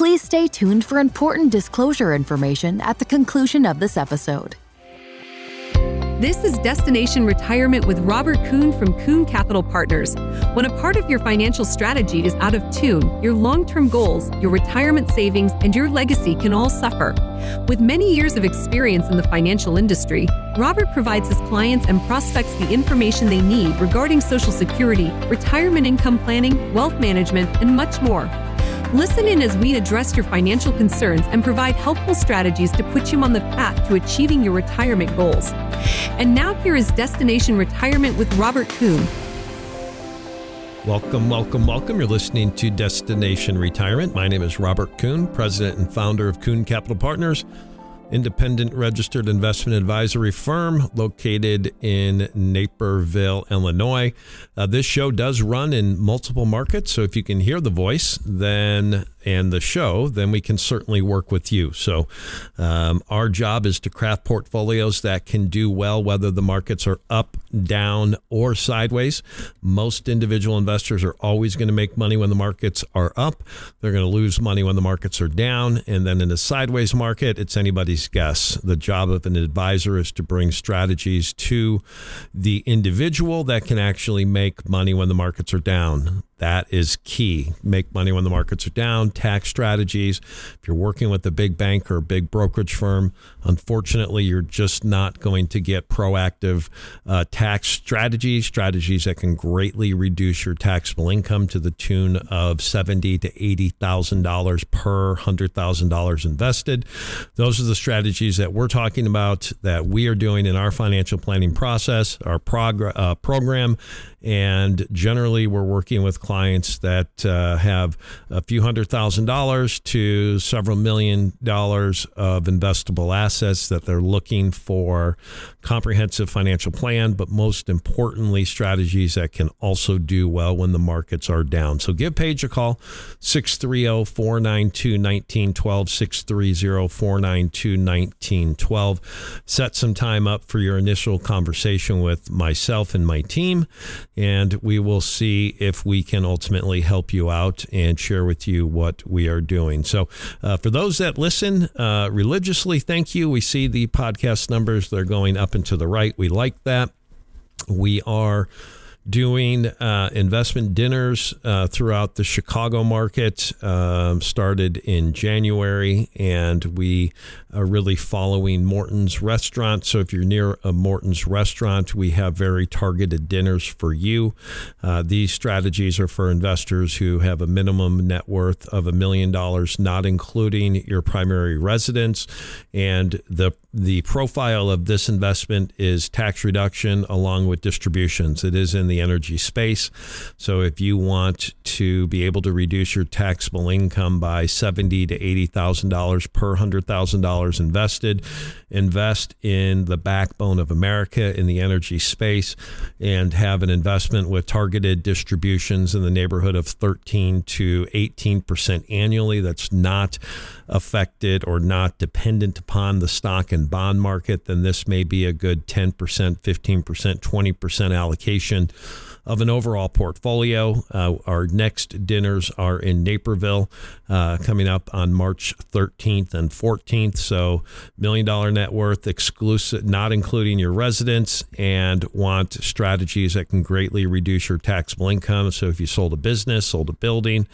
Please stay tuned for important disclosure information at the conclusion of this episode. This is Destination Retirement with Robert Kuhn from Kuhn Capital Partners. When a part of your financial strategy is out of tune, your long term goals, your retirement savings, and your legacy can all suffer. With many years of experience in the financial industry, Robert provides his clients and prospects the information they need regarding Social Security, retirement income planning, wealth management, and much more. Listen in as we address your financial concerns and provide helpful strategies to put you on the path to achieving your retirement goals. And now here is Destination Retirement with Robert Kuhn. Welcome, welcome, welcome. You're listening to Destination Retirement. My name is Robert Kuhn, president and founder of Kuhn Capital Partners independent registered investment advisory firm located in Naperville, Illinois. Uh, this show does run in multiple markets, so if you can hear the voice, then and the show, then we can certainly work with you. So, um, our job is to craft portfolios that can do well whether the markets are up, down, or sideways. Most individual investors are always going to make money when the markets are up. They're going to lose money when the markets are down. And then in a sideways market, it's anybody's guess. The job of an advisor is to bring strategies to the individual that can actually make money when the markets are down. That is key. Make money when the markets are down, tax strategies. If you're working with a big bank or a big brokerage firm, unfortunately, you're just not going to get proactive uh, tax strategies, strategies that can greatly reduce your taxable income to the tune of seventy to eighty thousand dollars per hundred thousand dollars invested. Those are the strategies that we're talking about that we are doing in our financial planning process, our uh, program, and generally, we're working with clients that uh, have a few hundred thousand dollars to several million dollars of investable assets that they're looking for comprehensive financial plan, but most importantly, strategies that can also do well when the markets are down. So give Paige a call, 630 492 1912, 630 492 1912. Set some time up for your initial conversation with myself and my team and we will see if we can ultimately help you out and share with you what we are doing. So, uh, for those that listen uh, religiously, thank you. We see the podcast numbers, they're going up and to the right. We like that. We are doing uh, investment dinners uh, throughout the Chicago market. Um, started in January, and we are really following Morton's restaurant. So if you're near a Morton's restaurant, we have very targeted dinners for you. Uh, these strategies are for investors who have a minimum net worth of a million dollars, not including your primary residence, and the the profile of this investment is tax reduction along with distributions. It is in the energy space. So if you want to be able to reduce your taxable income by seventy to eighty thousand dollars per hundred thousand dollars invested, invest in the backbone of America in the energy space and have an investment with targeted distributions in the neighborhood of thirteen to eighteen percent annually. That's not affected or not dependent upon the stock and and bond market, then this may be a good 10%, 15%, 20% allocation of an overall portfolio. Uh, our next dinners are in Naperville uh, coming up on March 13th and 14th. So, million dollar net worth exclusive, not including your residence, and want strategies that can greatly reduce your taxable income. So, if you sold a business, sold a building,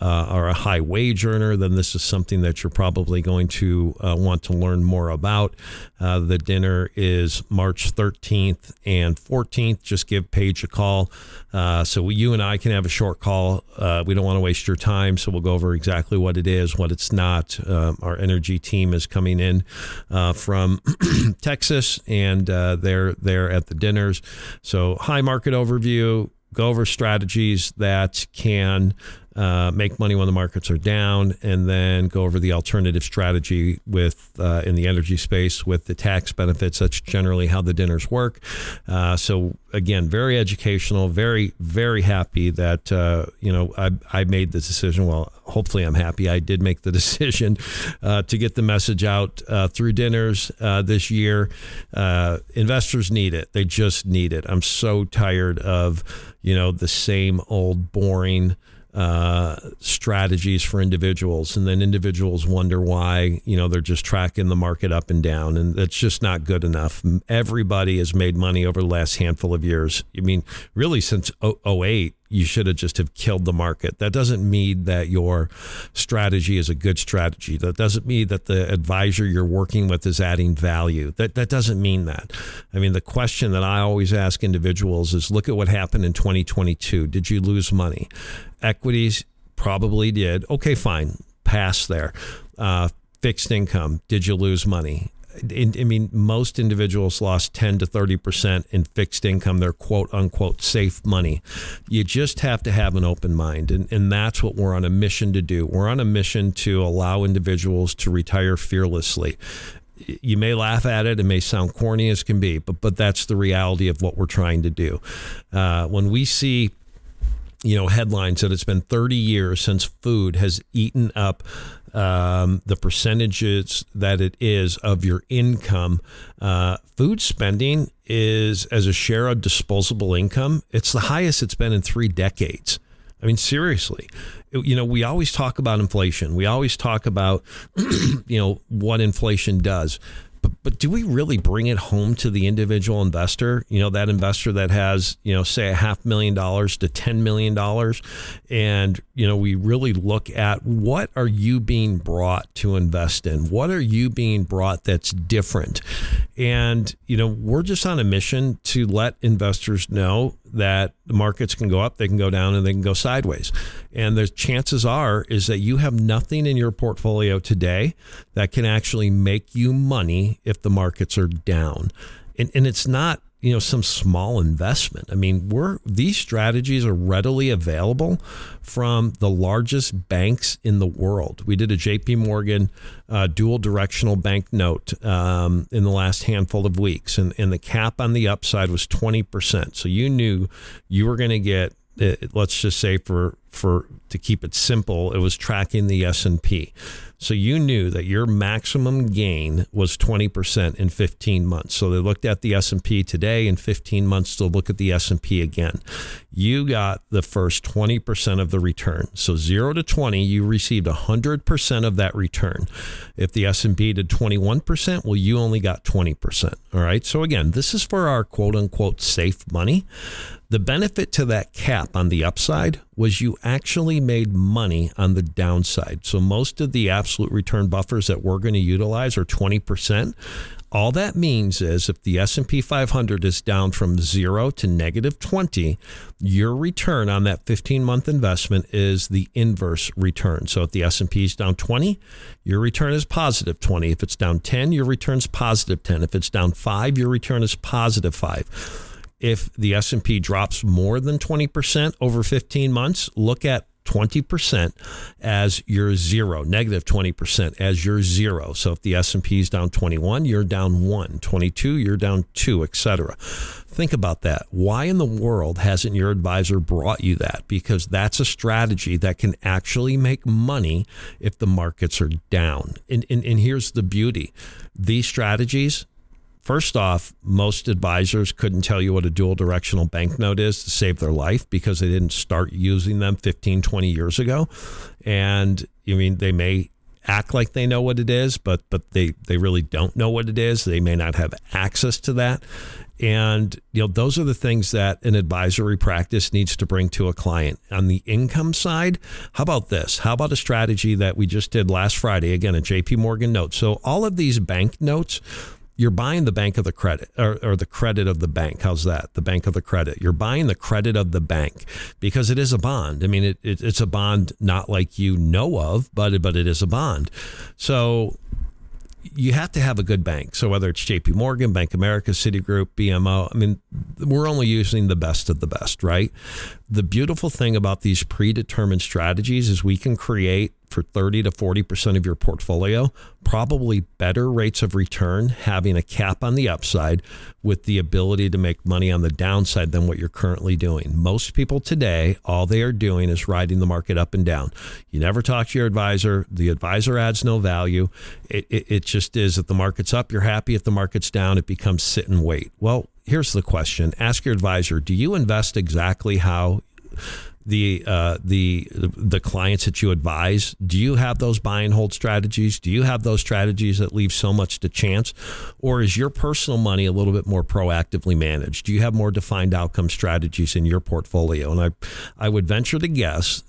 uh, are a high wage earner, then this is something that you're probably going to uh, want to learn more about. Uh, the dinner is March 13th and 14th. Just give Paige a call. Uh, so we, you and I can have a short call. Uh, we don't want to waste your time, so we'll go over exactly what it is, what it's not. Um, our energy team is coming in uh, from Texas, and uh, they're there at the dinners. So high market overview. Go over strategies that can uh, make money when the markets are down, and then go over the alternative strategy with uh, in the energy space with the tax benefits. That's generally how the dinners work. Uh, so again, very educational. Very very happy that uh, you know I, I made the decision. Well, hopefully I'm happy. I did make the decision uh, to get the message out uh, through dinners this year. investors need it. They just need it. I'm so tired of you know the same old boring uh, strategies for individuals, and then individuals wonder why you know they're just tracking the market up and down, and that's just not good enough. Everybody has made money over the last handful of years. I mean, really since 08, you should have just have killed the market. That doesn't mean that your strategy is a good strategy. That doesn't mean that the advisor you're working with is adding value. That that doesn't mean that. I mean, the question that I always ask individuals is look at what happened in 2022. Did you lose money? Equities probably did. Okay, fine. Pass there. Uh, fixed income. Did you lose money? I mean, most individuals lost 10 to 30% in fixed income, their quote unquote safe money. You just have to have an open mind. And, and that's what we're on a mission to do. We're on a mission to allow individuals to retire fearlessly. You may laugh at it, it may sound corny as can be, but, but that's the reality of what we're trying to do. Uh, when we see you know, headlines that it's been 30 years since food has eaten up um, the percentages that it is of your income. Uh, food spending is as a share of disposable income, it's the highest it's been in three decades. I mean, seriously, you know, we always talk about inflation. We always talk about, you know, what inflation does. But, but do we really bring it home to the individual investor? You know, that investor that has, you know, say a half million dollars to $10 million. And, you know, we really look at what are you being brought to invest in? What are you being brought that's different? And, you know, we're just on a mission to let investors know that the markets can go up, they can go down, and they can go sideways. And the chances are is that you have nothing in your portfolio today that can actually make you money if the markets are down. And, and it's not you know some small investment. I mean, we're these strategies are readily available from the largest banks in the world. We did a J.P. Morgan uh, dual directional bank note um, in the last handful of weeks, and, and the cap on the upside was twenty percent. So you knew you were going to get uh, let's just say for for to keep it simple, it was tracking the S and P. So you knew that your maximum gain was 20% in 15 months. So they looked at the S&P today in 15 months to look at the S&P again. You got the first 20% of the return. So 0 to 20, you received 100% of that return. If the S&P did 21%, well you only got 20%. All right? So again, this is for our quote unquote safe money. The benefit to that cap on the upside was you actually made money on the downside. So most of the absolute return buffers that we're going to utilize are 20%. All that means is if the S&P 500 is down from 0 to negative 20, your return on that 15-month investment is the inverse return. So if the S&P is down 20, your return is positive 20. If it's down 10, your return is positive 10. If it's down 5, your return is positive 5 if the S&P drops more than 20% over 15 months, look at 20% as your zero, negative 20% as your zero. So if the S&P is down 21, you're down 1, 22, you're down 2, etc. Think about that. Why in the world hasn't your advisor brought you that? Because that's a strategy that can actually make money if the markets are down. And, and, and here's the beauty. These strategies First off, most advisors couldn't tell you what a dual directional banknote is to save their life because they didn't start using them 15, 20 years ago. And I mean, they may act like they know what it is, but but they they really don't know what it is. They may not have access to that. And you know, those are the things that an advisory practice needs to bring to a client. On the income side, how about this? How about a strategy that we just did last Friday? Again, a JP Morgan note. So all of these bank notes you're buying the bank of the credit or, or, the credit of the bank. How's that? The bank of the credit. You're buying the credit of the bank because it is a bond. I mean, it, it, it's a bond not like you know of, but but it is a bond. So you have to have a good bank. So whether it's J.P. Morgan, Bank America, Citigroup, BMO, I mean, we're only using the best of the best, right? The beautiful thing about these predetermined strategies is we can create for 30 to 40% of your portfolio, probably better rates of return having a cap on the upside with the ability to make money on the downside than what you're currently doing. Most people today, all they are doing is riding the market up and down. You never talk to your advisor. The advisor adds no value. It, it, it just is if the market's up, you're happy. If the market's down, it becomes sit and wait. Well, here's the question ask your advisor do you invest exactly how the uh, the the clients that you advise? Do you have those buy and hold strategies? Do you have those strategies that leave so much to chance, or is your personal money a little bit more proactively managed? Do you have more defined outcome strategies in your portfolio? And I I would venture to guess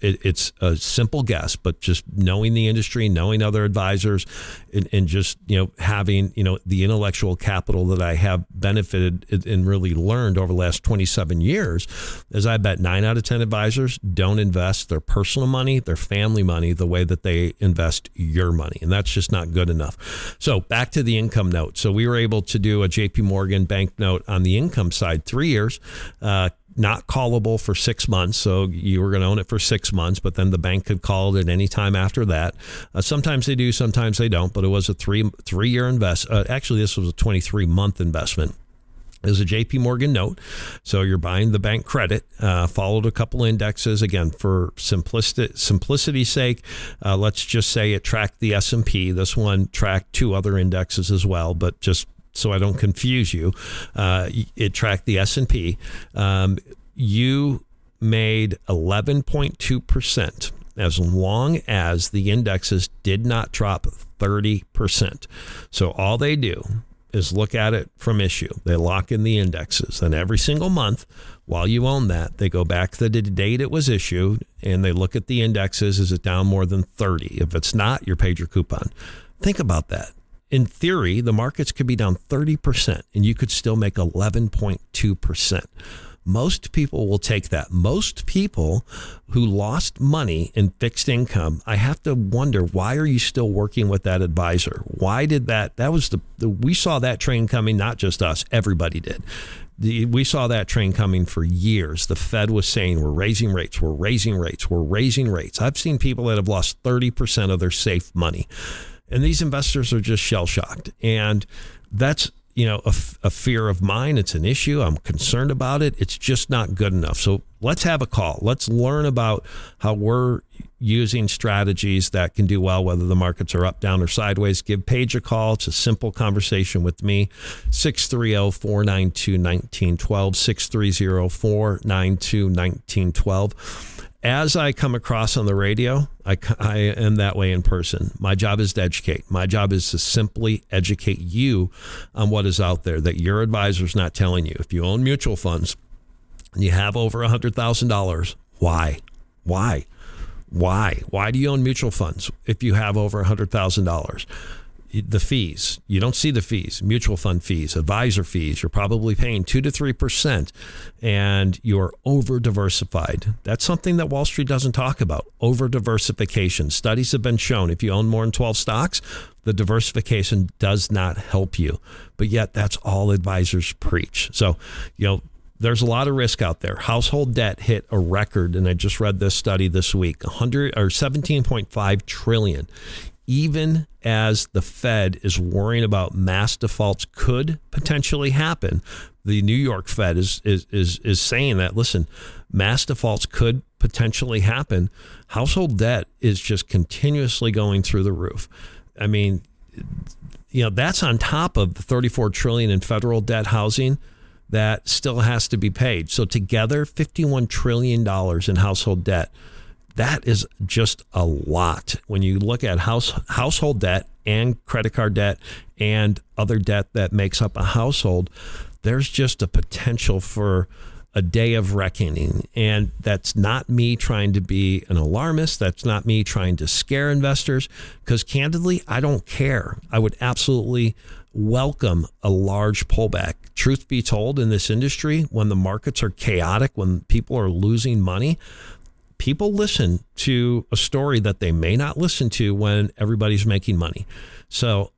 it's a simple guess, but just knowing the industry, knowing other advisors, and, and just you know having you know the intellectual capital that I have benefited and really learned over the last 27 years, is I bet nine out of 10 advisors don't invest their personal money, their family money, the way that they invest your money. And that's just not good enough. So back to the income note. So we were able to do a JP Morgan bank note on the income side, three years. Uh, not callable for six months. So you were going to own it for six months, but then the bank could call it at any time after that. Uh, sometimes they do, sometimes they don't. But it was a three three year invest. Uh, actually, this was a twenty three month investment is a JP Morgan note. So you're buying the bank credit, uh, followed a couple indexes. Again, for simplicity, simplicity's sake, uh, let's just say it tracked the S&P. This one tracked two other indexes as well, but just so I don't confuse you, uh, it tracked the S&P. Um, you made 11.2% as long as the indexes did not drop 30%. So all they do is look at it from issue. They lock in the indexes. And every single month, while you own that, they go back to the date it was issued and they look at the indexes. Is it down more than 30? If it's not, you're paid your coupon. Think about that. In theory, the markets could be down 30% and you could still make 11.2%. Most people will take that. Most people who lost money in fixed income, I have to wonder why are you still working with that advisor? Why did that? That was the, the we saw that train coming, not just us, everybody did. The, we saw that train coming for years. The Fed was saying, we're raising rates, we're raising rates, we're raising rates. I've seen people that have lost 30% of their safe money. And these investors are just shell shocked. And that's you know a, fear of mine. It's an issue. I'm concerned about it. It's just not good enough. So let's have a call. Let's learn about how we're using strategies that can do well whether the markets are up down or sideways. Give Paige a call. It's a simple conversation with me. 630-492-1912 630-492-1912 as I come across on the radio, I, I am that way in person. My job is to educate. My job is to simply educate you on what is out there that your advisor is not telling you. If you own mutual funds and you have over $100,000, why? Why? Why? Why do you own mutual funds if you have over $100,000? The fees. You don't see the fees, mutual fund fees, advisor fees. You're probably paying 2 to 3% and you're over diversified. That's something that Wall Street doesn't talk about. Over diversification. Studies have been shown if you own more than 12 stocks, the diversification does not help you. But yet that's all advisors preach. So, you know, there's a lot of risk out there. Household debt hit a record, and I just read this study this week: 100 or 17.5 trillion even as the Fed is worrying about mass defaults could potentially happen, the New York Fed is is is, is saying that listen, mass defaults could potentially happen. Household debt is just continuously going through the roof. I mean, you know, that's on top of the 34 trillion in federal debt housing that still has to be paid. So together, 51 trillion dollars in household debt that is just a lot when you look at house household debt and credit card debt and other debt that makes up a household there's just a potential for a day of reckoning. And that's not me trying to be an alarmist. That's not me trying to scare investors. Because candidly I don't care. I would absolutely welcome a large pullback. Truth be told in this industry when the markets are chaotic when people are losing money people listen to a story that they may not listen to when everybody's making money. So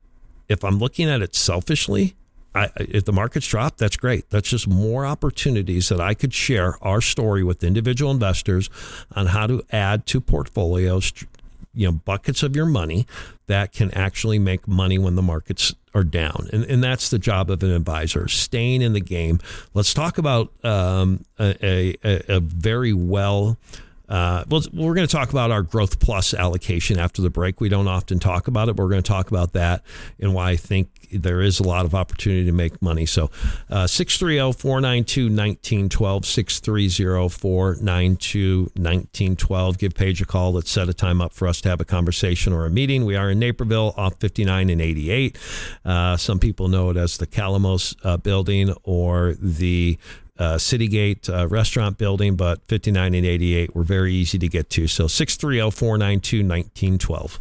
if I'm looking at it selfishly, I, if the markets drop, that's great. That's just more opportunities that I could share our story with individual investors on how to add to portfolios, you know, buckets of your money that can actually make money when the markets are down. And, and that's the job of an advisor, staying in the game. Let's talk about um, a, a, a very well Uh, well, we're going to talk about our Growth Plus allocation after the break. We don't often talk about it, but we're going to talk about that and why I think there is a lot of opportunity to make money. So, uh, 630 492 1912, 630 492 1912. Give Paige a call. Let's set a time up for us to have a conversation or a meeting. We are in Naperville off 59 and 88. Uh, some people know it as the Calamos uh, building or the uh, Citygate uh, restaurant building, but 59 and 88 were very easy to get to. So 630 492 1912.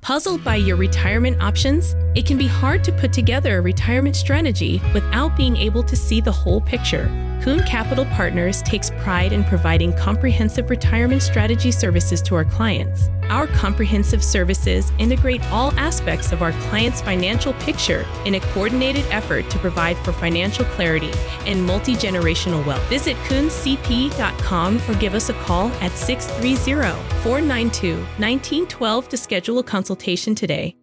Puzzled by your retirement options? It can be hard to put together a retirement strategy without being able to see the whole picture. Kuhn Capital Partners takes pride in providing comprehensive retirement strategy services to our clients. Our comprehensive services integrate all aspects of our client's financial picture in a coordinated effort to provide for financial clarity and multi generational wealth. Visit kuhncp.com or give us a call at 630 492 1912 to schedule a consultation today.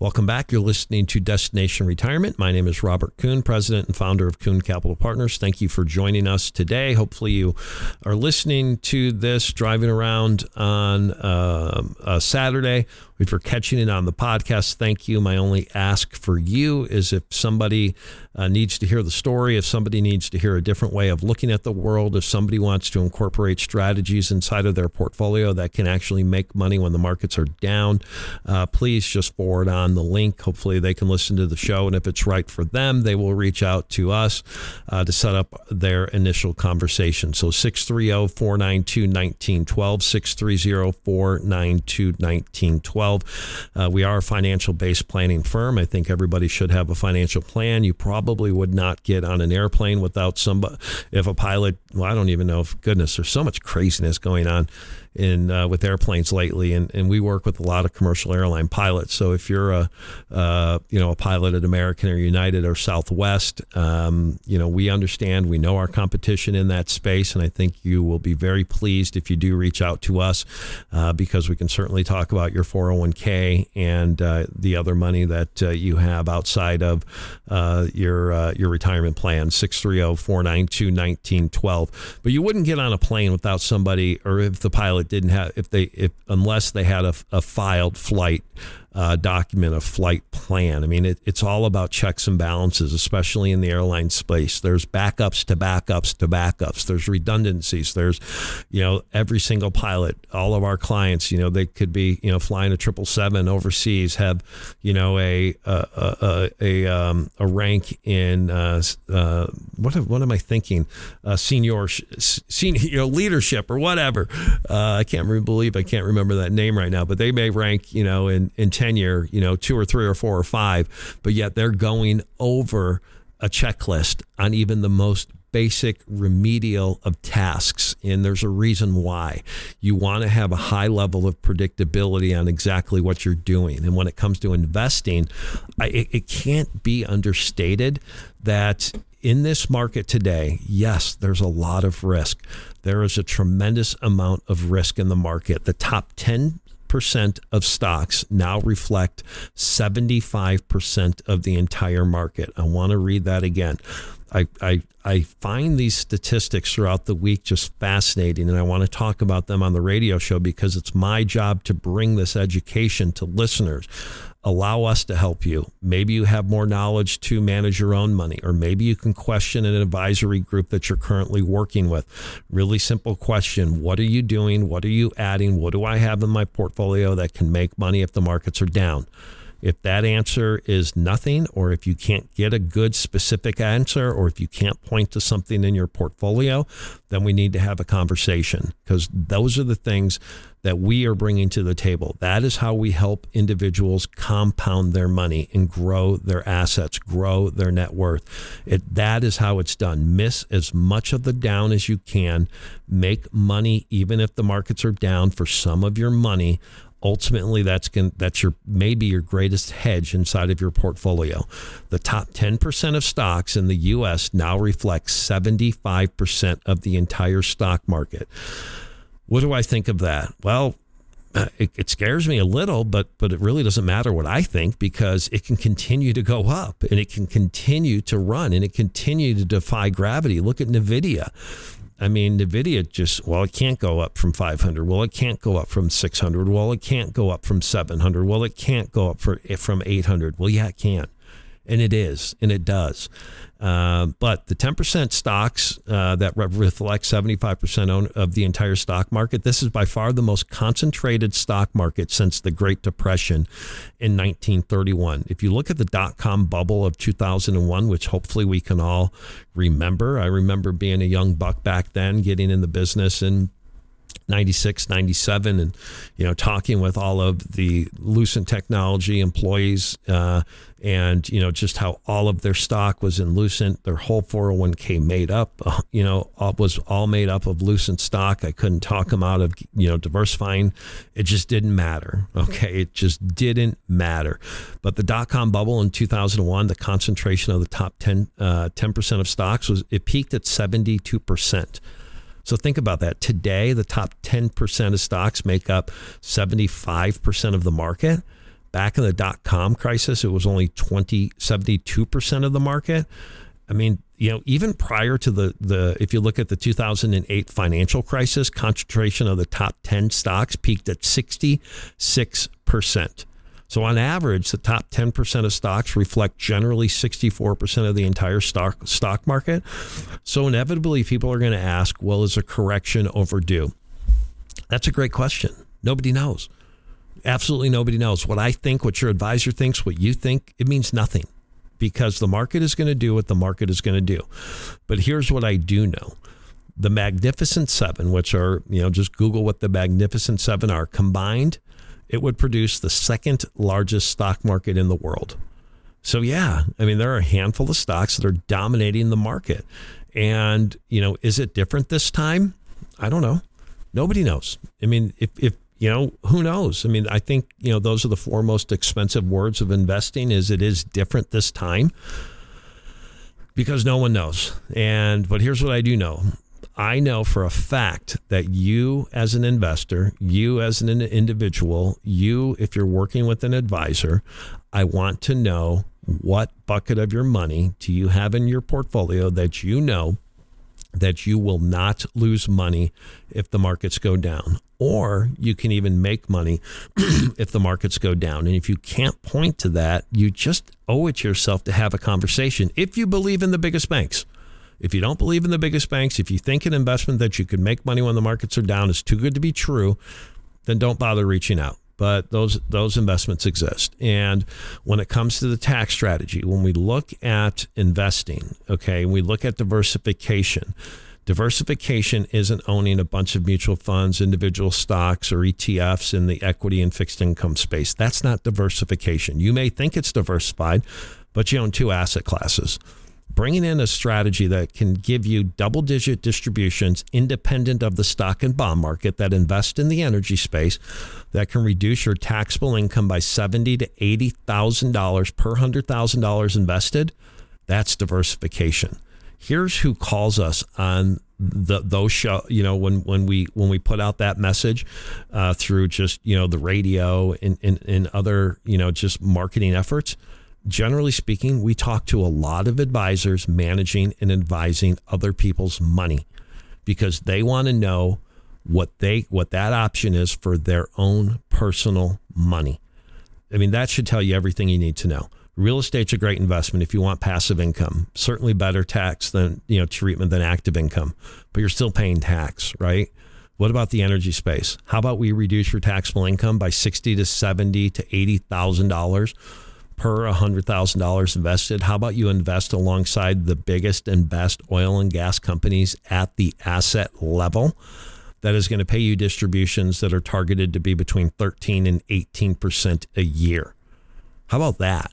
Welcome back. You're listening to Destination Retirement. My name is Robert Kuhn, president and founder of Kuhn Capital Partners. Thank you for joining us today. Hopefully, you are listening to this driving around on uh, a Saturday if you're catching it on the podcast, thank you. My only ask for you is if somebody uh, needs to hear the story, if somebody needs to hear a different way of looking at the world, if somebody wants to incorporate strategies inside of their portfolio that can actually make money when the markets are down, uh, please just forward on the link. Hopefully, they can listen to the show. And if it's right for them, they will reach out to us uh, to set up their initial conversation. So 630 492 1912, 630 492 1912. 12. Uh, we are a financial based planning firm. I think everybody should have a financial plan. You probably would not get on an airplane without somebody, if a pilot, well, I don't even know if, goodness, there's so much craziness going on in uh, with airplanes lately, and, and we work with a lot of commercial airline pilots. So if you're a uh, you know a pilot at American or United or Southwest, um, you know we understand, we know our competition in that space, and I think you will be very pleased if you do reach out to us uh, because we can certainly talk about your 401k and uh, the other money that uh, you have outside of uh, your your retirement plan. 630-492-1912. But you wouldn't get on a plane without somebody, or if the pilot didn't have if they if unless they had a, a filed flight uh, document a flight plan. I mean, it, it's all about checks and balances, especially in the airline space. There's backups to backups to backups. There's redundancies. There's, you know, every single pilot, all of our clients, you know, they could be, you know, flying a triple seven overseas, have, you know, a a a, a, um, a rank in uh, uh, what what am I thinking? Uh, senior senior you know, leadership or whatever. Uh, I can't believe I can't remember that name right now, but they may rank, you know, in in tenure, you know, two or three or four or five, but yet they're going over a checklist on even the most basic remedial of tasks. And there's a reason why. You want to have a high level of predictability on exactly what you're doing. And when it comes to investing, I, it, it can't be understated that in this market today, yes, there's a lot of risk. There is a tremendous amount of risk in the market. The top 10 percent of stocks now reflect 75% of the entire market. I want to read that again. I, I, I find these statistics throughout the week just fascinating, and I want to talk about them on the radio show because it's my job to bring this education to listeners allow us to help you. Maybe you have more knowledge to manage your own money, or maybe you can question an advisory group that you're currently working with. Really simple question What are you doing? What are you adding? What do I have in my portfolio that can make money if the markets are down? If that answer is nothing, or if you can't get a good specific answer, or if you can't point to something in your portfolio, then we need to have a conversation because those are the things that we are bringing to the table. That is how we help individuals compound their money and grow their assets, grow their net worth. It, that is how it's done. Miss as much of the down as you can, make money even if the markets are down for some of your money ultimately that's going that's your maybe your greatest hedge inside of your portfolio. The top 10% of stocks in the US now reflects 75% of the entire stock market. What do I think of that? Well, uh, it, it, scares me a little, but but it really doesn't matter what I think because it can continue to go up and it can continue to run and it continue to defy gravity. Look at Nvidia I mean, NVIDIA just, well, it can't go up from 500. Well, it can't go up from 600. Well, it can't go up from 700. Well, it can't go up for, from 800. Well, yeah, it can. And it is, and it does. Uh, but the 10% stocks uh, that reflect 75% of the entire stock market, this is by far the most concentrated stock market since the Great Depression in 1931. If you look at the dot com bubble of 2001, which hopefully we can all remember, I remember being a young buck back then, getting in the business and 96, 97, and you know, talking with all of the Lucent Technology employees, uh, and you know, just how all of their stock was in Lucent. Their whole 401k made up, uh, you know, was all made up of Lucent stock. I couldn't talk them out of you know diversifying. It just didn't matter. Okay, it just didn't matter. But the dot com bubble in 2001, the concentration of the top 10 uh, percent of stocks was it peaked at 72 percent. So think about that. Today, the top 10% of stocks make up 75% of the market. Back in the dot com crisis, it was only 20, 72% of the market. I mean, you know, even prior to the, the if you look at the 2008 financial crisis, concentration of the top 10 stocks peaked at 66%. So, on average, the top 10% of stocks reflect generally 64% of the entire stock, stock market. So, inevitably, people are going to ask, well, is a correction overdue? That's a great question. Nobody knows. Absolutely nobody knows. What I think, what your advisor thinks, what you think, it means nothing because the market is going to do what the market is going to do. But here's what I do know the Magnificent Seven, which are, you know, just Google what the Magnificent Seven are combined it would produce the second largest stock market in the world. So, yeah, I mean, there are a handful of stocks that are dominating the market. And, you know, is it different this time? I don't know. Nobody knows. I mean, if, if you know, who knows? I mean, I think, you know, those are the four most expensive words of investing is it is different this time because no one knows. And, but here's what I do know I know for a fact that you, as an investor, you, as an individual, you, if you're working with an advisor, I want to know what bucket of your money do you have in your portfolio that you know that you will not lose money if the markets go down, or you can even make money if the markets go down. And if you can't point to that, you just owe it yourself to have a conversation if you believe in the biggest banks. If you don't believe in the biggest banks, if you think an investment that you could make money when the markets are down is too good to be true, then don't bother reaching out. But those those investments exist. And when it comes to the tax strategy, when we look at investing, okay, we look at diversification. Diversification isn't owning a bunch of mutual funds, individual stocks, or ETFs in the equity and fixed income space. That's not diversification. You may think it's diversified, but you own two asset classes bringing in a strategy that can give you double digit distributions independent of the stock and bond market that invest in the energy space that can reduce your taxable income by seventy to eighty thousand dollars per hundred thousand dollars invested that's diversification. Here's who calls us on the, those show you know when when we when we put out that message uh, through just you know the radio and, and, and other you know just marketing efforts generally speaking, we talk to a lot of advisors managing and advising other people's money because they want to know what they what that option is for their own personal money. I mean, that should tell you everything you need to know. Real estate's a great investment if you want passive income. Certainly better tax than, you know, treatment than active income, but you're still paying tax, right? What about the energy space? How about we reduce your taxable income by 60 to 70 to $80,000 per $100,000 invested. How about you invest alongside the biggest and best oil and gas companies at the asset level? That is going to pay you distributions that are targeted to be between 13 and 18% a year. How about that?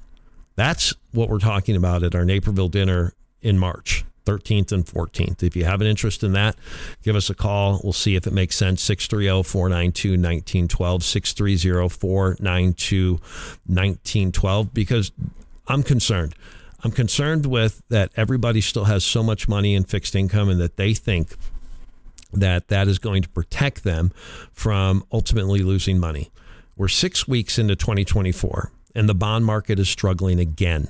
That's what we're talking about at our Naperville dinner in March. 13th and 14th. If you have an interest in that, give us a call. We'll see if it makes sense. 630 492 1912, 630 492 1912, because I'm concerned. I'm concerned with that everybody still has so much money in fixed income and that they think that that is going to protect them from ultimately losing money. We're six weeks into 2024 and the bond market is struggling again.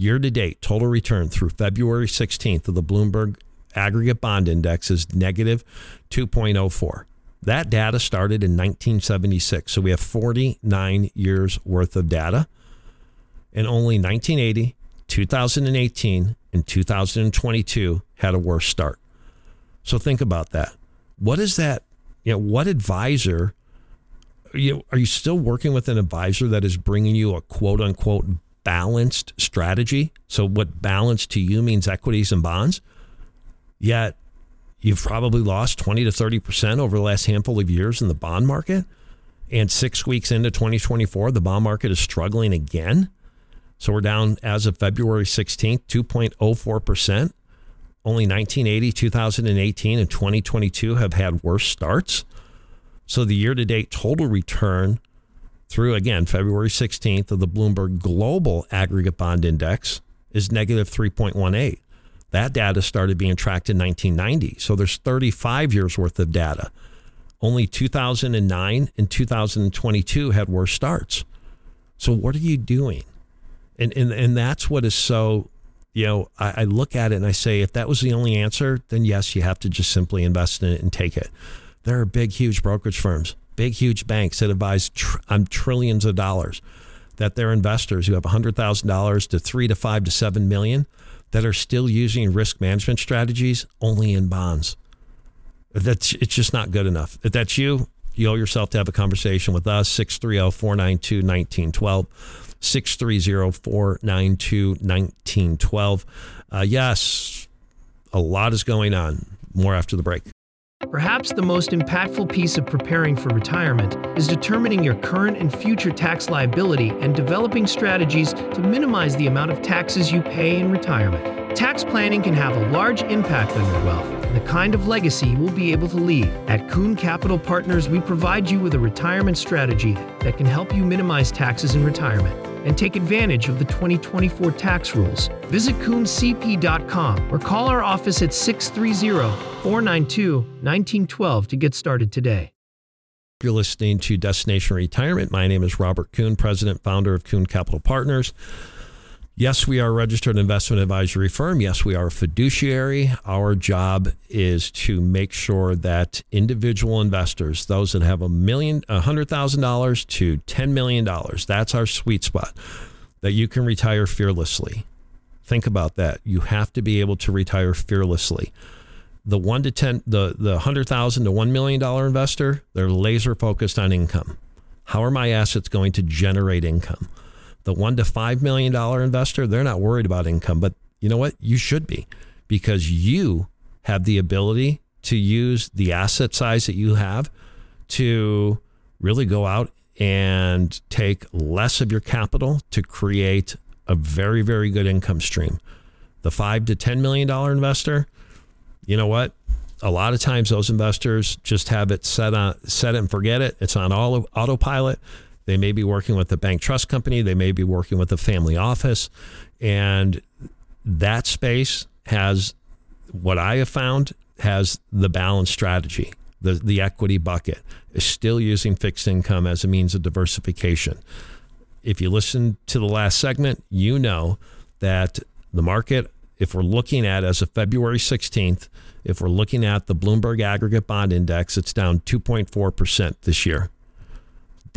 Year to date, total return through February 16th of the Bloomberg aggregate bond index is negative 2.04. That data started in 1976. So we have 49 years worth of data. And only 1980, 2018, and 2022 had a worse start. So think about that. What is that? You know, what advisor you are you still working with an advisor that is bringing you a quote unquote balanced strategy? So what balanced to you means equities and bonds. Yet you've probably lost 20 to 30% over the last handful of years in the bond market. And 6 weeks into 2024, the bond market is struggling again. So we're down as of February 16th, 2.04%. Only 1980, 2018, and 2022 have had worse starts. So the year to date total return through, again, February 16th of the Bloomberg Global Aggregate Bond Index is negative 3.18. That data started being tracked in 1990. So there's 35 years worth of data. Only 2009 and 2022 had worse starts. So what are you doing? And, and, and that's what is so, you know, I, I look at it and I say, if that was the only answer, then yes, you have to just simply invest in it and take it. There are big, huge brokerage firms, big, huge banks that advise tr- on trillions of dollars that their investors who have $100,000 to three to five to seven million that are still using risk management strategies only in bonds. That's it's just not good enough. If that's you, you owe yourself to have a conversation with us 630-492-1912 630-492-1912 uh, yes a lot is going on more after the break Perhaps the most impactful piece of preparing for retirement is determining your current and future tax liability and developing strategies to minimize the amount of taxes you pay in retirement. Tax planning can have a large impact on your wealth and the kind of legacy you will be able to leave. At Kuhn Capital Partners, we provide you with a retirement strategy that can help you minimize taxes in retirement and take advantage of the 2024 tax rules. Visit KuhnCP.com or call our office at 630 492 1912 to get started today. You're listening to Destination Retirement. My name is Robert Kuhn, president, founder of Kuhn Capital Partners. Yes, we are a registered investment advisory firm. Yes, we are a fiduciary. Our job is to make sure that individual investors, those that have a million, a hundred thousand dollars to ten million dollars, that's our sweet spot, that you can retire fearlessly. Think about that. You have to be able to retire fearlessly. The one to ten, the the hundred thousand to one million dollar investor, they're laser focused on income. How are my assets going to generate income? The one to five million dollar investor, they're not worried about income. But you know what? You should be because you have the ability to use the asset size that you have to really go out and take less of your capital to create a very, very good income stream. The five to ten million dollar investor, you know what? A lot of times those investors just have it set on set it and forget it. It's on all autopilot. They may be working with a bank trust company. They may be working with a family office. And that space has what I have found has the balance strategy. The, the equity bucket is still using fixed income as a means of diversification. If you listen to the last segment, you know that the market, if we're looking at as of February 16th, if we're looking at the Bloomberg Aggregate Bond Index, it's down 2.4% this year.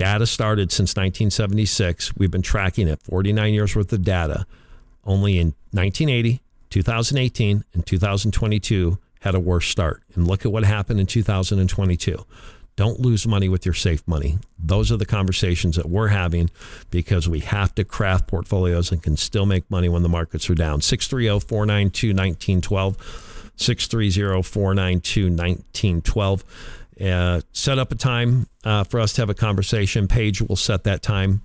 Data started since 1976. We've been tracking it, 49 years worth of data. Only in 1980, 2018, and 2022 had a worse start. And look at what happened in 2022. Don't lose money with your safe money. Those are the conversations that we're having because we have to craft portfolios and can still make money when the markets are down. 630 492 1912. 630 492 1912 uh, set up a time uh, for us to have a conversation. Paige will set that time.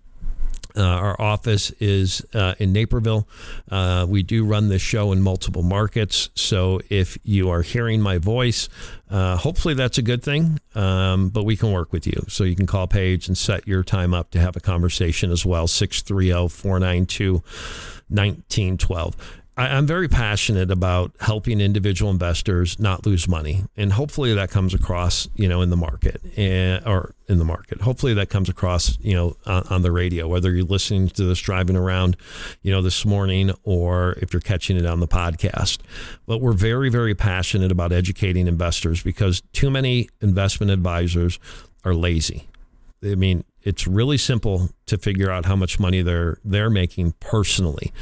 Uh, our office is uh, in Naperville. Uh, we do run this show in multiple markets. So if you are hearing my voice, uh, hopefully that's a good thing. Um, but we can work with you. So you can call Paige and set your time up to have a conversation as well. 630 492 1912. I, am very passionate about helping individual investors not lose money, and hopefully that comes across, you know, in the market and or in the market. Hopefully that comes across, you know, on, on, the radio, whether you're listening to this driving around, you know, this morning, or if you're catching it on the podcast. But we're very, very passionate about educating investors because too many investment advisors are lazy. I mean, it's really simple to figure out how much money they're they're making personally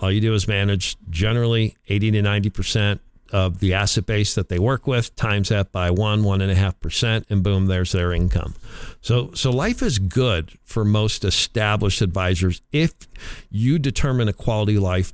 all you do is manage generally 80 to 90% of the asset base that they work with, times that by one, one and a half percent, and boom, there's their income. So, so life is good for most established advisors if you determine a quality life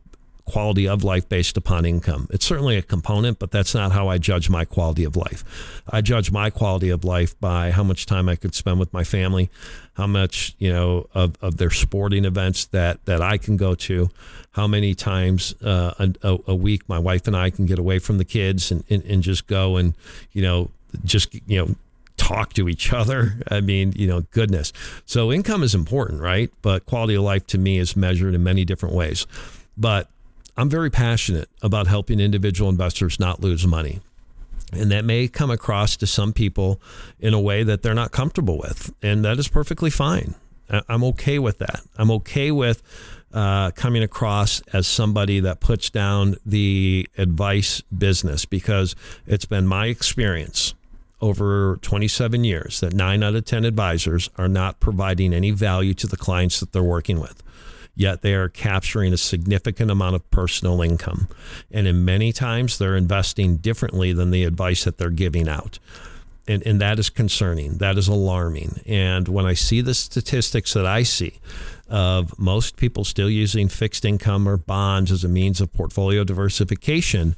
quality of life based upon income. It's certainly a component, but that's not how I judge my quality of life. I judge my quality of life by how much time I could spend with my family, how much, you know, of, of their sporting events that, that I can go to, how many times uh, a, a, week my wife and I can get away from the kids and, and, and just go and, you know, just, you know, talk to each other. I mean, you know, goodness. So income is important, right? But quality of life to me is measured in many different ways. But I'm very passionate about helping individual investors not lose money. And that may come across to some people in a way that they're not comfortable with. And that is perfectly fine. I'm okay with that. I'm okay with uh, coming across as somebody that puts down the advice business because it's been my experience over 27 years that nine out of 10 advisors are not providing any value to the clients that they're working with yet they are capturing a significant amount of personal income. And in many times, they're investing differently than the advice that they're giving out. And, and that is concerning. That is alarming. And when I see the statistics that I see of most people still using fixed income or bonds as a means of portfolio diversification,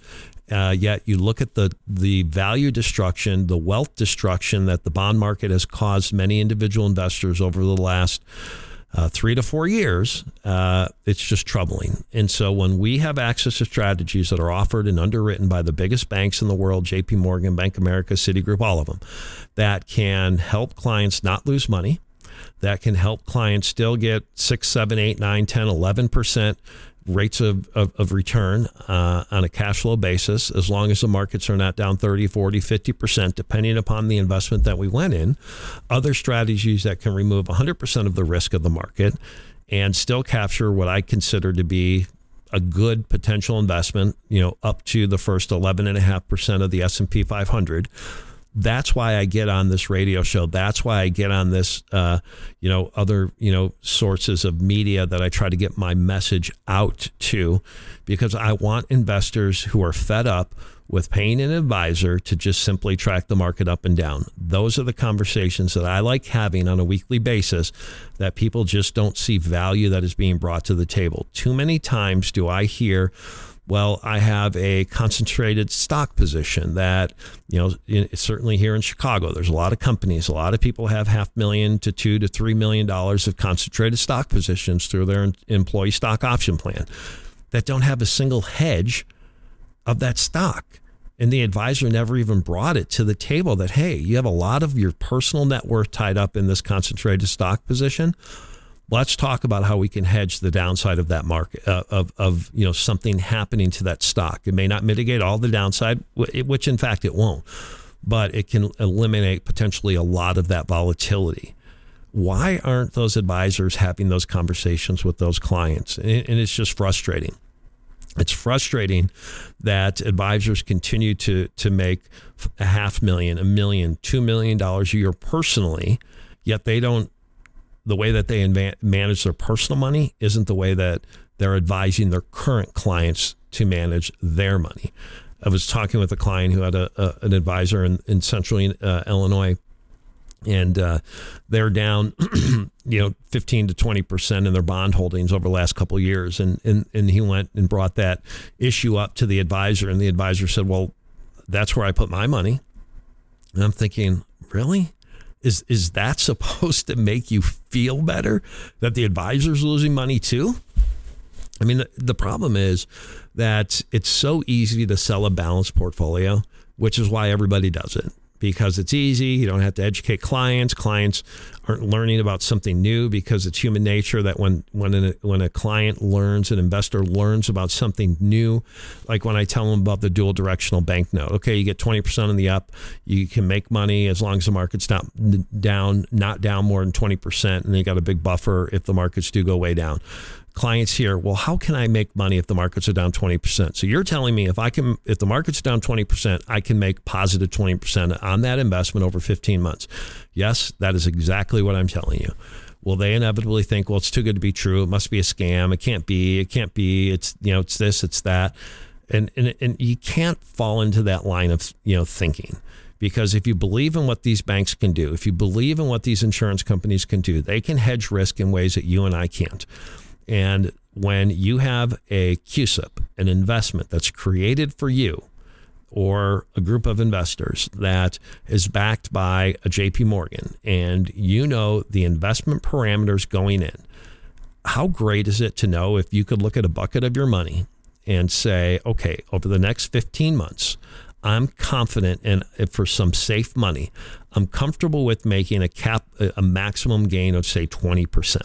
uh, yet you look at the the value destruction, the wealth destruction that the bond market has caused many individual investors over the last uh, three to four years, uh, it's just troubling. And so when we have access to strategies that are offered and underwritten by the biggest banks in the world, JP Morgan, Bank America, Citigroup, all of them, that can help clients not lose money, that can help clients still get six, seven, eight, nine, 10, 11% rates of, of, of return uh, on a cash flow basis, as long as the markets are not down 30, 40, 50%, depending upon the investment that we went in. Other strategies that can remove 100% of the risk of the market and still capture what I consider to be a good potential investment, you know, up to the first 11.5% of the S&P 500 that's why I get on this radio show. That's why I get on this, uh, you know, other, you know, sources of media that I try to get my message out to because I want investors who are fed up with paying an advisor to just simply track the market up and down. Those are the conversations that I like having on a weekly basis that people just don't see value that is being brought to the table. Too many times do I hear, well, I have a concentrated stock position that, you know, in, certainly here in Chicago, there's a lot of companies, a lot of people have half million to two to three million dollars of concentrated stock positions through their employee stock option plan that don't have a single hedge of that stock. And the advisor never even brought it to the table that, hey, you have a lot of your personal net worth tied up in this concentrated stock position let's talk about how we can hedge the downside of that market uh, of, of you know something happening to that stock. It may not mitigate all the downside which in fact it won't but it can eliminate potentially a lot of that volatility. Why aren't those advisors having those conversations with those clients? And it's just frustrating. It's frustrating that advisors continue to to make a half million a million two million dollars a year personally yet they don't the way that they manage their personal money isn't the way that they're advising their current clients to manage their money. I was talking with a client who had a, a an advisor in, in central uh, Illinois, and uh, they're down, you know, 15 to 20 percent in their bond holdings over the last couple of years. And, and, and he went and brought that issue up to the advisor, and the advisor said, Well, that's where I put my money. And I'm thinking, Really? Is is that supposed to make you feel better that the advisor's losing money too? I mean, the, the problem is that it's so easy to sell a balanced portfolio, which is why everybody does it because it's easy. You don't have to educate clients. Clients aren't learning about something new because it's human nature that when when a, when a client learns, an investor learns about something new, like when I tell them about the dual directional banknote. Okay, you get 20% on the up. You can make money as long as the market's not down, not down more than 20%, and you got a big buffer if the markets do go way down clients hear, well, how can I make money if the markets are down 20%? So you're telling me if I can, if the market's down 20%, I can make positive 20% on that investment over 15 months. Yes, that is exactly what I'm telling you. Well, they inevitably think, well, it's too good to be true. It must be a scam. It can't be. It can't be. It's, you know, it's this, it's that. And, and, and you can't fall into that line of, you know, thinking because if you believe in what these banks can do, if you believe in what these insurance companies can do, they can hedge risk in ways that you and I can't. And when you have a CUSIP, an investment that's created for you or a group of investors that is backed by a JP Morgan and you know the investment parameters going in, how great is it to know if you could look at a bucket of your money and say, okay, over the next 15 months, I'm confident and for some safe money, I'm comfortable with making a cap, a maximum gain of say 20%.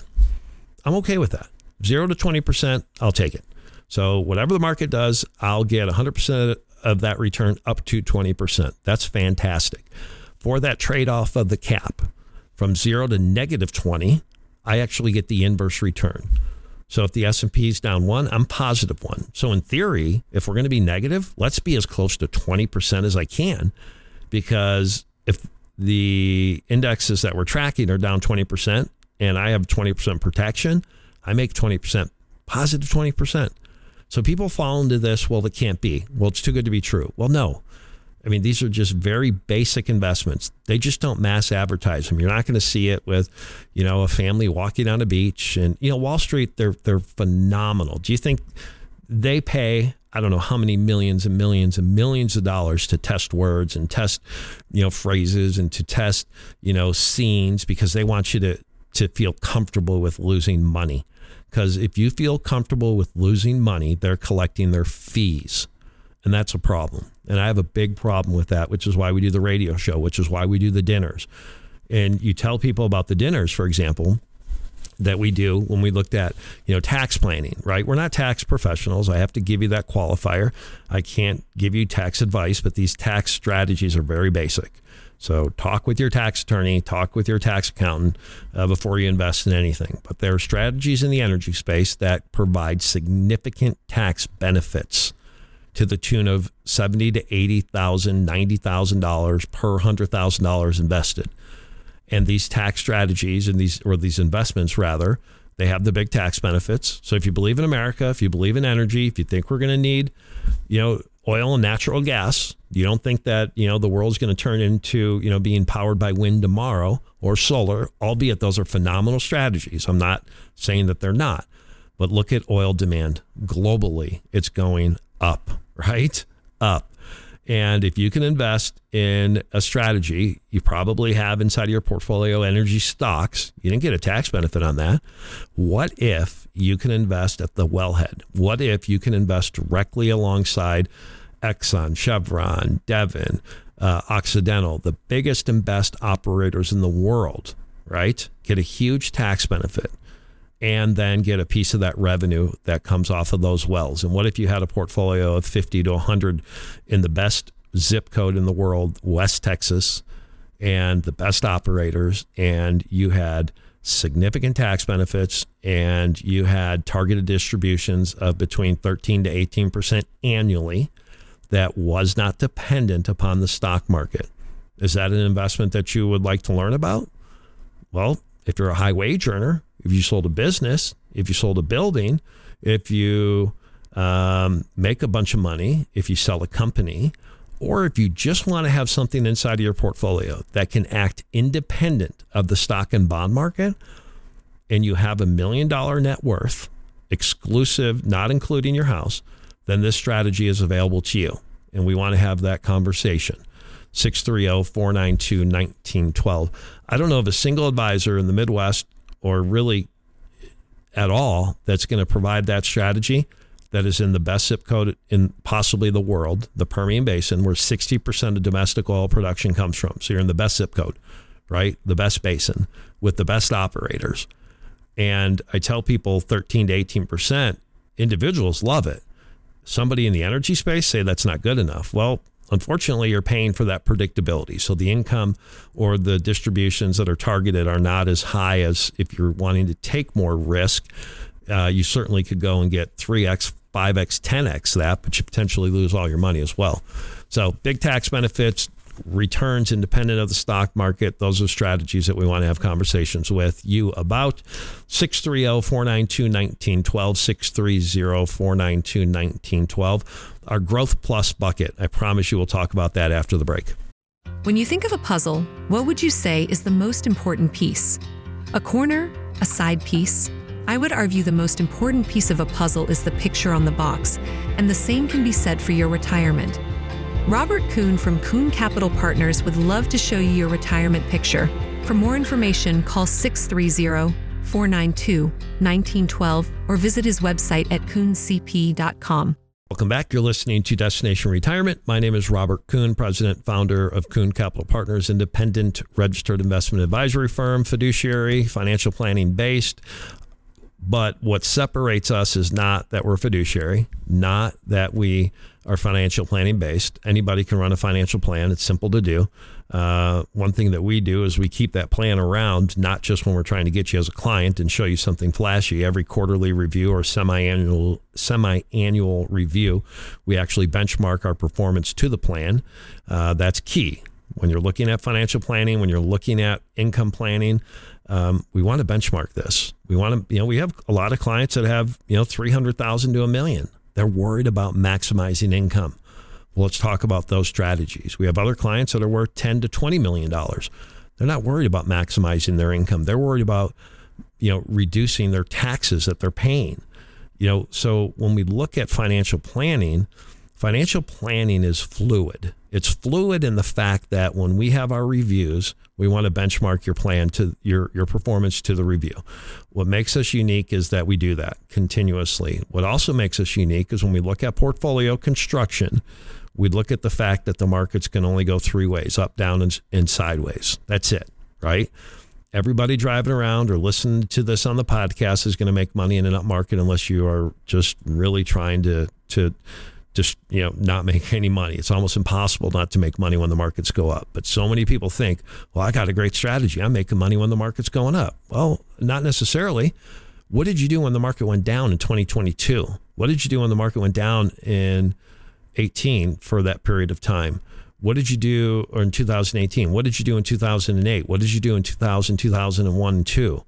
I'm okay with that zero to 20%, I'll take it. So whatever the market does, I'll get 100% of that return up to 20%. That's fantastic. For that trade off of the cap from 0 to negative 20, I actually get the inverse return. So if the S&P is down 1, I'm positive 1. So in theory, if we're going to be negative, let's be as close to 20% as I can because if the indexes that we're tracking are down 20% and I have 20% protection, I make 20%, positive 20%. So people fall into this, well, it can't be. Well, it's too good to be true. Well, no. I mean, these are just very basic investments. They just don't mass advertise them. You're not going to see it with, you know, a family walking on a beach. And, you know, Wall Street, they're, they're phenomenal. Do you think they pay, I don't know how many millions and millions and millions of dollars to test words and test, you know, phrases and to test, you know, scenes because they want you to, to feel comfortable with losing money. Because if you feel comfortable with losing money, they're collecting their fees. And that's a problem. And I have a big problem with that, which is why we do the radio show, which is why we do the dinners. And you tell people about the dinners, for example, that we do when we looked at, you know, tax planning, right? We're not tax professionals. I have to give you that qualifier. I can't give you tax advice, but these tax strategies are very basic. So talk with your tax attorney, talk with your tax accountant uh, before you invest in anything. But there are strategies in the energy space that provide significant tax benefits to the tune of seventy to eighty thousand, ninety thousand dollars per hundred thousand dollars invested. And these tax strategies and these or these investments rather, they have the big tax benefits. So if you believe in America, if you believe in energy, if you think we're going to need, you know, oil and natural gas. You don't think that, you know, the world's going to turn into, you know, being powered by wind tomorrow or solar, albeit those are phenomenal strategies. I'm not saying that they're not. But look at oil demand globally. It's going up, right? Up. And if you can invest in a strategy, you probably have inside of your portfolio energy stocks. You didn't get a tax benefit on that. What if you can invest at the wellhead? What if you can invest directly alongside Exxon, Chevron, Devon, uh, Occidental, the biggest and best operators in the world, right? Get a huge tax benefit and then get a piece of that revenue that comes off of those wells. And what if you had a portfolio of 50 to 100 in the best zip code in the world, West Texas, and the best operators, and you had significant tax benefits and you had targeted distributions of between 13 to 18% annually that was not dependent upon the stock market. Is that an investment that you would like to learn about? Well, if you're a high wage earner, if you sold a business, if you sold a building, if you um, make a bunch of money, if you sell a company, or if you just want to have something inside of your portfolio that can act independent of the stock and bond market, and you have a million dollar net worth, exclusive, not including your house, then this strategy is available to you. And we want to have that conversation. 630 492 1912. I don't know of a single advisor in the Midwest or really at all that's going to provide that strategy that is in the best zip code in possibly the world, the Permian Basin, where 60% of domestic oil production comes from. So you're in the best zip code, right? The best basin with the best operators. And I tell people 13 to 18%, individuals love it. Somebody in the energy space say that's not good enough. Well, unfortunately, you're paying for that predictability. So the income or the distributions that are targeted are not as high as if you're wanting to take more risk. Uh, you certainly could go and get 3x 5x, 10x that, but you potentially lose all your money as well. So, big tax benefits, returns independent of the stock market. Those are strategies that we want to have conversations with you about. 630 492 1912, 630 492 1912. Our Growth Plus bucket. I promise you we'll talk about that after the break. When you think of a puzzle, what would you say is the most important piece? A corner? A side piece? I would argue the most important piece of a puzzle is the picture on the box, and the same can be said for your retirement. Robert Kuhn from Kuhn Capital Partners would love to show you your retirement picture. For more information, call 630 492 1912 or visit his website at kuhncp.com. Welcome back. You're listening to Destination Retirement. My name is Robert Kuhn, president, founder of Kuhn Capital Partners, independent registered investment advisory firm, fiduciary, financial planning based. But what separates us is not that we're fiduciary, not that we are financial planning based. Anybody can run a financial plan, it's simple to do. Uh, one thing that we do is we keep that plan around, not just when we're trying to get you as a client and show you something flashy. Every quarterly review or semi-annual semi-annual review, we actually benchmark our performance to the plan. Uh, that's key when you're looking at financial planning, when you're looking at income planning um, we want to benchmark this. We want to, you know, we have a lot of clients that have, you know, 300,000 to a million. They're worried about maximizing income. Well, let's talk about those strategies. We have other clients that are worth 10 to 20 million dollars. They're not worried about maximizing their income. They're worried about, you know, reducing their taxes that they're paying. You know, so when we look at financial planning, financial planning is fluid. It's fluid in the fact that when we have our reviews, we want to benchmark your plan to your, your performance to the review. What makes us unique is that we do that continuously. What also makes us unique is when we look at portfolio construction, we look at the fact that the markets can only go three ways up, down, and, and sideways. That's it, right? Everybody driving around or listening to this on the podcast is going to make money in an up market unless you are just really trying to to just you know not make any money. It's almost impossible not to make money when the markets go up. But so many people think, well, I got a great strategy. I'm making money when the market's going up. Well, not necessarily. What did you do when the market went down in 2022? What did you do when the market went down in 18 for that period of time? What did you do or in 2018? What did you do in 2008? What did you do in 2000, 2001, and 2?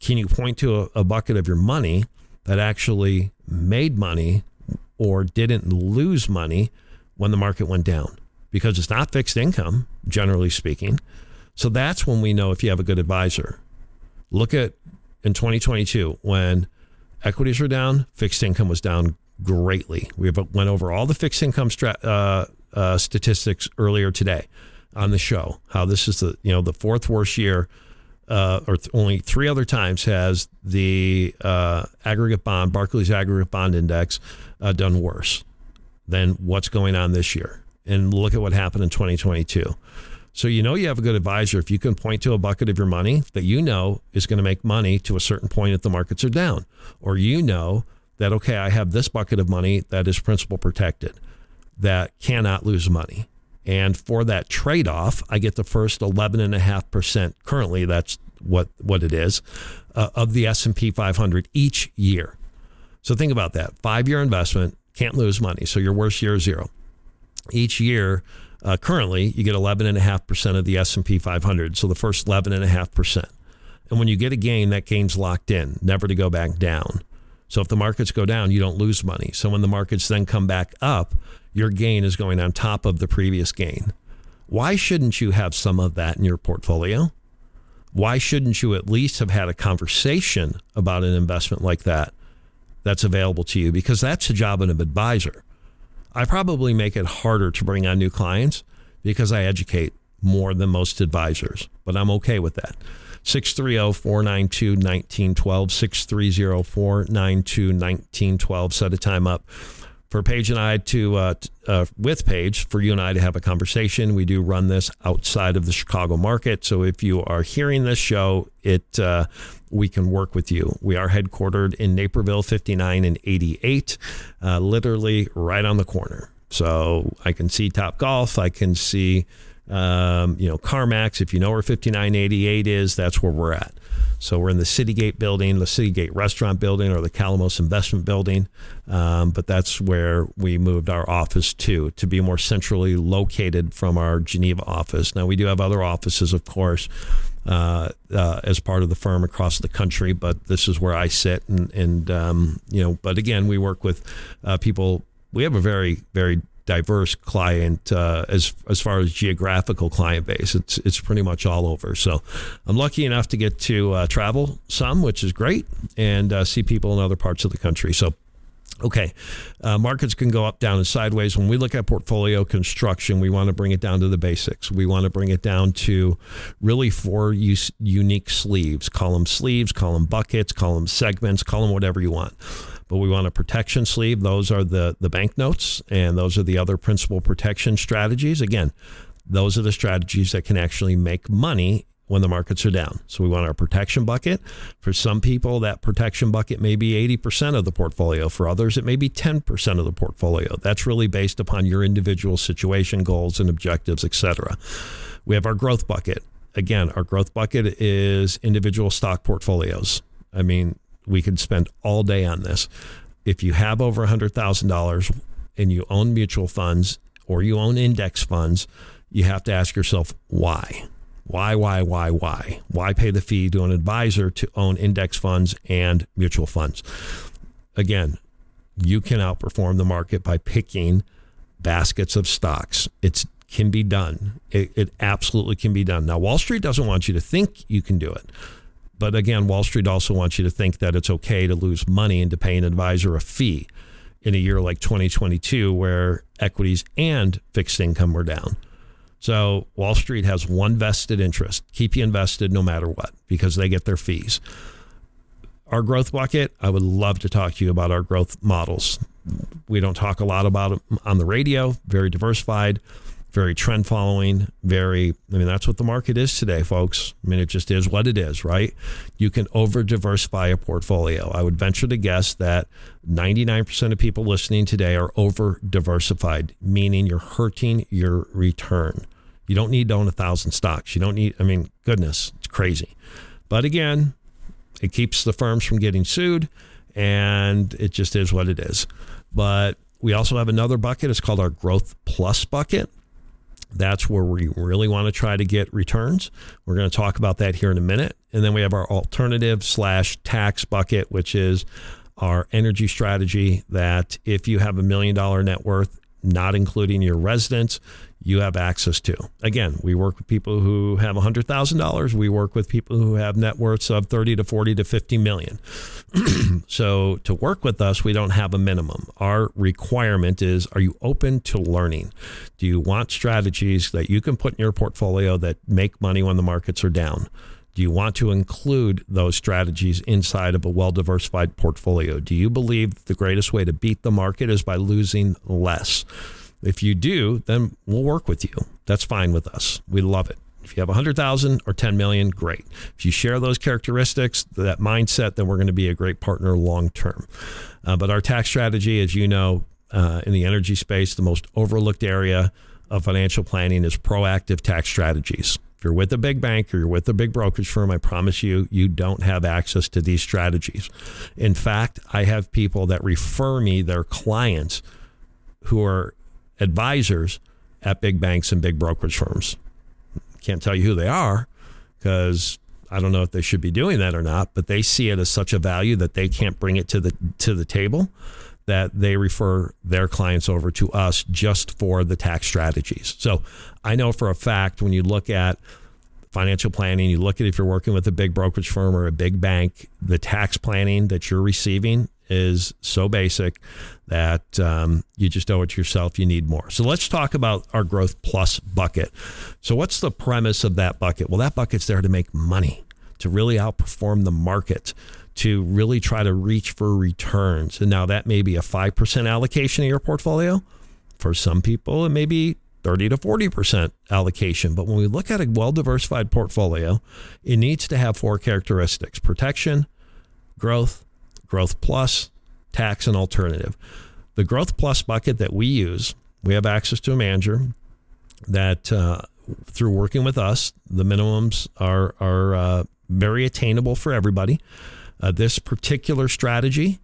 Can you point to a, a bucket of your money that actually made money or didn't lose money when the market went down because it's not fixed income, generally speaking. So that's when we know if you have a good advisor. Look at in 2022 when equities were down, fixed income was down greatly. We went over all the fixed income stra- uh, uh, statistics earlier today on the show. How this is the you know the fourth worst year, uh, or th- only three other times has the uh, aggregate bond Barclays aggregate bond index uh, done worse than what's going on this year. And look at what happened in 2022. So you know you have a good advisor if you can point to a bucket of your money that you know is going to make money to a certain point if the markets are down, or you know that okay, I have this bucket of money that is principal protected, that cannot lose money. And for that trade-off, I get the first 11.5%. Currently, that's what, what it is uh, of the S&P 500 each year. So think about that. Five year investment, can't lose money. So your worst year is zero. Each year, uh, currently, you get 11.5% of the S&P 500. So the first 11.5%. And when you get a gain, that gain's locked in, never to go back down. So if the markets go down, you don't lose money. So when the markets then come back up, your gain is going on top of the previous gain. Why shouldn't you have some of that in your portfolio? Why shouldn't you at least have had a conversation about an investment like that that's available to you because that's the job of an advisor. I probably make it harder to bring on new clients because I educate more than most advisors, but I'm okay with that. 630 492 1912. 630 492 1912. Set a time up for Paige and I to, uh, uh, with Paige, for you and I to have a conversation. We do run this outside of the Chicago market. So if you are hearing this show, it uh, we can work with you. We are headquartered in Naperville, 59 and 88, uh, literally right on the corner. So I can see Top Golf. I can see, um, you know, CarMax. If you know where 5988 is, that's where we're at. So we're in the Citygate building, the Citygate restaurant building, or the Calamos investment building. Um, but that's where we moved our office to, to be more centrally located from our Geneva office. Now, we do have other offices, of course, uh, uh, as part of the firm across the country, but this is where I sit. And, and um, you know, but again, we work with uh, people. We have a very, very diverse client uh, as as far as geographical client base. It's it's pretty much all over. So I'm lucky enough to get to uh, travel some, which is great, and uh, see people in other parts of the country. So. Okay, uh, markets can go up, down, and sideways. When we look at portfolio construction, we want to bring it down to the basics. We want to bring it down to really four unique sleeves. Call them sleeves, call them buckets, call them segments, call them whatever you want but we want a protection sleeve. Those are the, the banknotes, and those are the other principal protection strategies. Again, those are the strategies that can actually make money when the markets are down. So we want our protection bucket. For some people, that protection bucket may be 80% of the portfolio. For others, it may be 10% of the portfolio. That's really based upon your individual situation, goals, and objectives, etc. We have our growth bucket. Again, our growth bucket is individual stock portfolios. I mean, we could spend all day on this. If you have over $100,000 and you own mutual funds or you own index funds, you have to ask yourself why. Why, why, why, why? Why pay the fee to an advisor to own index funds and mutual funds? Again, you can outperform the market by picking baskets of stocks. It can be done. It, it absolutely can be done. Now, Wall Street doesn't want you to think you can do it. But again, Wall Street also wants you to think that it's okay to lose money and to pay an advisor a fee in a year like 2022 where equities and fixed income were down. So Wall Street has one vested interest keep you invested no matter what because they get their fees. Our growth bucket, I would love to talk to you about our growth models. We don't talk a lot about them on the radio, very diversified very trend following, very, I mean, that's what the market is today, folks. I mean, it just is what it is, right? You can over diversify a portfolio. I would venture to guess that 99% of people listening today are over diversified, meaning you're hurting your return. You don't need to own a thousand stocks. You don't need, I mean, goodness, it's crazy. But again, it keeps the firms from getting sued, and it just is what it is. But we also have another bucket. It's called our Growth Plus bucket. That's where we really want to try to get returns. We're going to talk about that here in a minute. And then we have our alternative slash tax bucket, which is our energy strategy that if you have a million dollar net worth, not including your residence, you have access to. Again, we work with people who have $100,000. We work with people who have net worths of 30 to 40 to 50 million. so to work with us, we don't have a minimum. Our requirement is are you open to learning? Do you want strategies that you can put in your portfolio that make money when the markets are down? Do you want to include those strategies inside of a well diversified portfolio? Do you believe the greatest way to beat the market is by losing less? If you do, then we'll work with you. That's fine with us. We love it. If you have 100,000 or 10 million, great. If you share those characteristics, that mindset, then we're going to be a great partner long term. Uh, but our tax strategy, as you know, uh, in the energy space, the most overlooked area of financial planning is proactive tax strategies. If you're with a big bank or you're with a big brokerage firm, I promise you, you don't have access to these strategies. In fact, I have people that refer me their clients who are advisors at big banks and big brokerage firms. Can't tell you who they are because I don't know if they should be doing that or not, but they see it as such a value that they can't bring it to the to the table that they refer their clients over to us just for the tax strategies. So I know for a fact when you look at financial planning, you look at if you're working with a big brokerage firm or a big bank, the tax planning that you're receiving is so basic that um, you just owe it to yourself. You need more. So let's talk about our Growth Plus bucket. So, what's the premise of that bucket? Well, that bucket's there to make money. to really outperform the market, to really try to reach for returns. And now that may be a 5% allocation of your portfolio. For some people, it may be 30 to 40% allocation. But when we look at a well diversified portfolio, it needs to have four characteristics protection, growth, growth plus, tax, and alternative. The growth plus bucket that we use, we have access to a manager that uh, through working with us, the minimums are, are uh, very attainable for everybody. Uh, this particular strategy,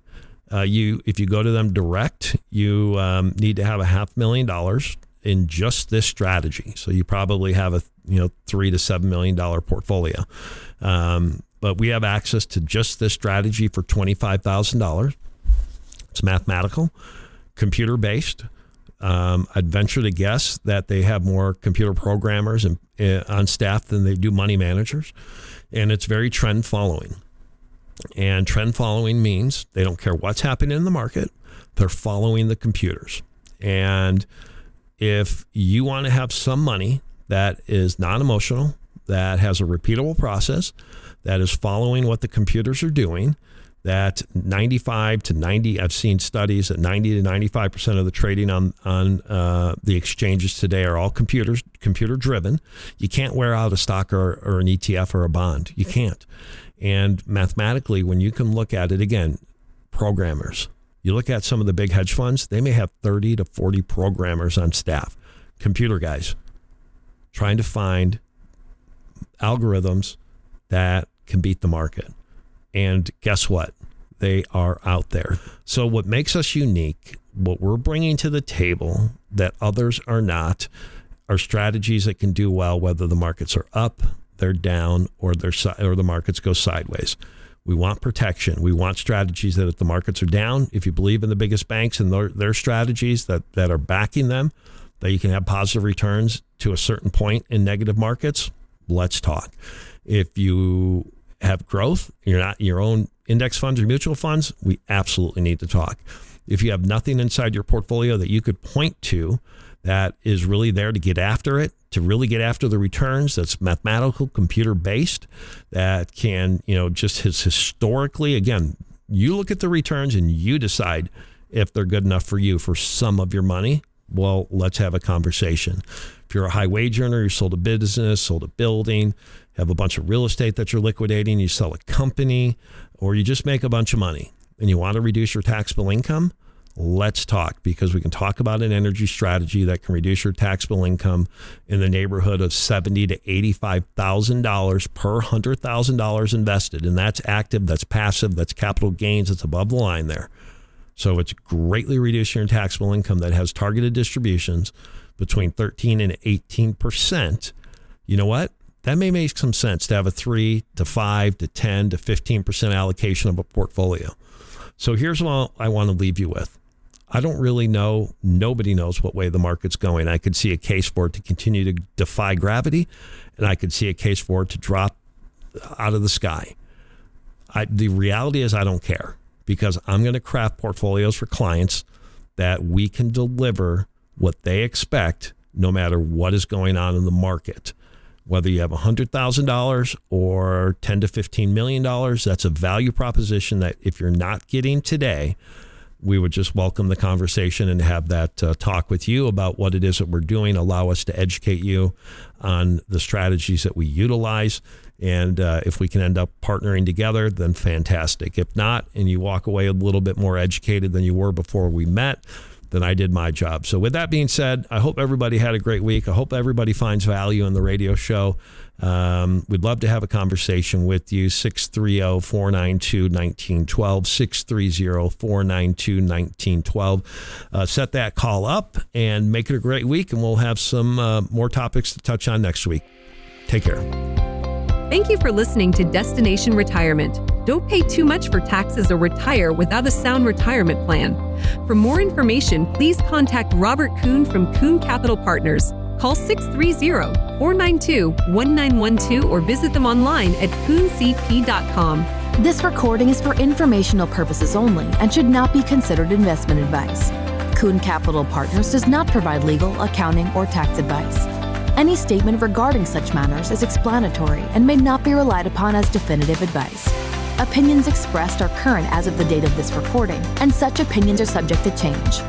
uh, you if you go to them direct, you um, need to have a half million dollars in just this strategy. So you probably have a you know three to seven million dollar portfolio. Um, but we have access to just this strategy for twenty five thousand dollars. It's mathematical, computer based. Um, I'd venture to guess that they have more computer programmers and, uh, on staff than they do money managers, and it's very trend following. And trend following means they don't care what's happening in the market; they're following the computers. And if you want to have some money that is non emotional, that has a repeatable process, that is following what the computers are doing, that 95 to 90, I've seen studies that 90 to 95% of the trading on, on uh, the exchanges today are all computers, computer driven. You can't wear out a stock or, or an ETF or a bond. You can't. And mathematically, when you can look at it again, programmers, you look at some of the big hedge funds, they may have 30 to 40 programmers on staff, computer guys, trying to find algorithms that can beat the market. And guess what? They are out there. So, what makes us unique, what we're bringing to the table that others are not, are strategies that can do well whether the markets are up, they're down, or they're or the markets go sideways. We want protection. We want strategies that if the markets are down, if you believe in the biggest banks and their, their strategies that, that are backing them, that you can have positive returns to a certain point in negative markets, let's talk. If you have growth, you're not in your own index funds or mutual funds, we absolutely need to talk. If you have nothing inside your portfolio that you could point to that is really there to get after it, to really get after the returns that's mathematical, computer based, that can, you know, just has historically, again, you look at the returns and you decide if they're good enough for you for some of your money. Well, let's have a conversation. If you're a high wage earner, you sold a business, sold a building, have a bunch of real estate that you're liquidating, you sell a company, or you just make a bunch of money and you want to reduce your taxable income, let's talk because we can talk about an energy strategy that can reduce your taxable income in the neighborhood of seventy to eighty-five thousand dollars per hundred thousand dollars invested, and that's active, that's passive, that's capital gains, it's above the line there. So it's greatly reducing your taxable income that has targeted distributions between thirteen and eighteen percent. You know what? That may make some sense to have a three to five to ten to fifteen percent allocation of a portfolio. So here's what I want to leave you with. I don't really know. Nobody knows what way the market's going. I could see a case for it to continue to defy gravity, and I could see a case for it to drop out of the sky. I, the reality is, I don't care because I'm going to craft portfolios for clients that we can deliver what they expect no matter what is going on in the market. Whether you have $100,000 or 10 to $15 million, that's a value proposition that if you're not getting today, we would just welcome the conversation and have that uh, talk with you about what it is that we're doing, allow us to educate you on the strategies that we utilize. And uh, if we can end up partnering together, then fantastic. If not, and you walk away a little bit more educated than you were before we met, then I did my job. So, with that being said, I hope everybody had a great week. I hope everybody finds value in the radio show. Um, we'd love to have a conversation with you. 630 492 1912. 630 492 1912. Uh, set that call up and make it a great week, and we'll have some uh, more topics to touch on next week. Take care. Thank you for listening to Destination Retirement. Don't pay too much for taxes or retire without a sound retirement plan. For more information, please contact Robert Kuhn from Kuhn Capital Partners. Call 630 492 1912 or visit them online at kuhncp.com. This recording is for informational purposes only and should not be considered investment advice. Kuhn Capital Partners does not provide legal, accounting, or tax advice. Any statement regarding such matters is explanatory and may not be relied upon as definitive advice. Opinions expressed are current as of the date of this recording, and such opinions are subject to change.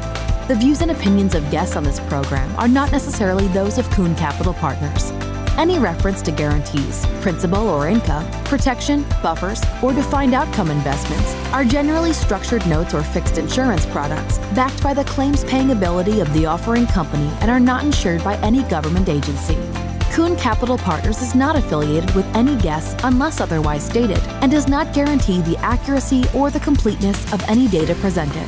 The views and opinions of guests on this program are not necessarily those of Kuhn Capital Partners. Any reference to guarantees, principal or income, protection, buffers, or defined outcome investments are generally structured notes or fixed insurance products backed by the claims paying ability of the offering company and are not insured by any government agency. Kuhn Capital Partners is not affiliated with any guests unless otherwise stated and does not guarantee the accuracy or the completeness of any data presented.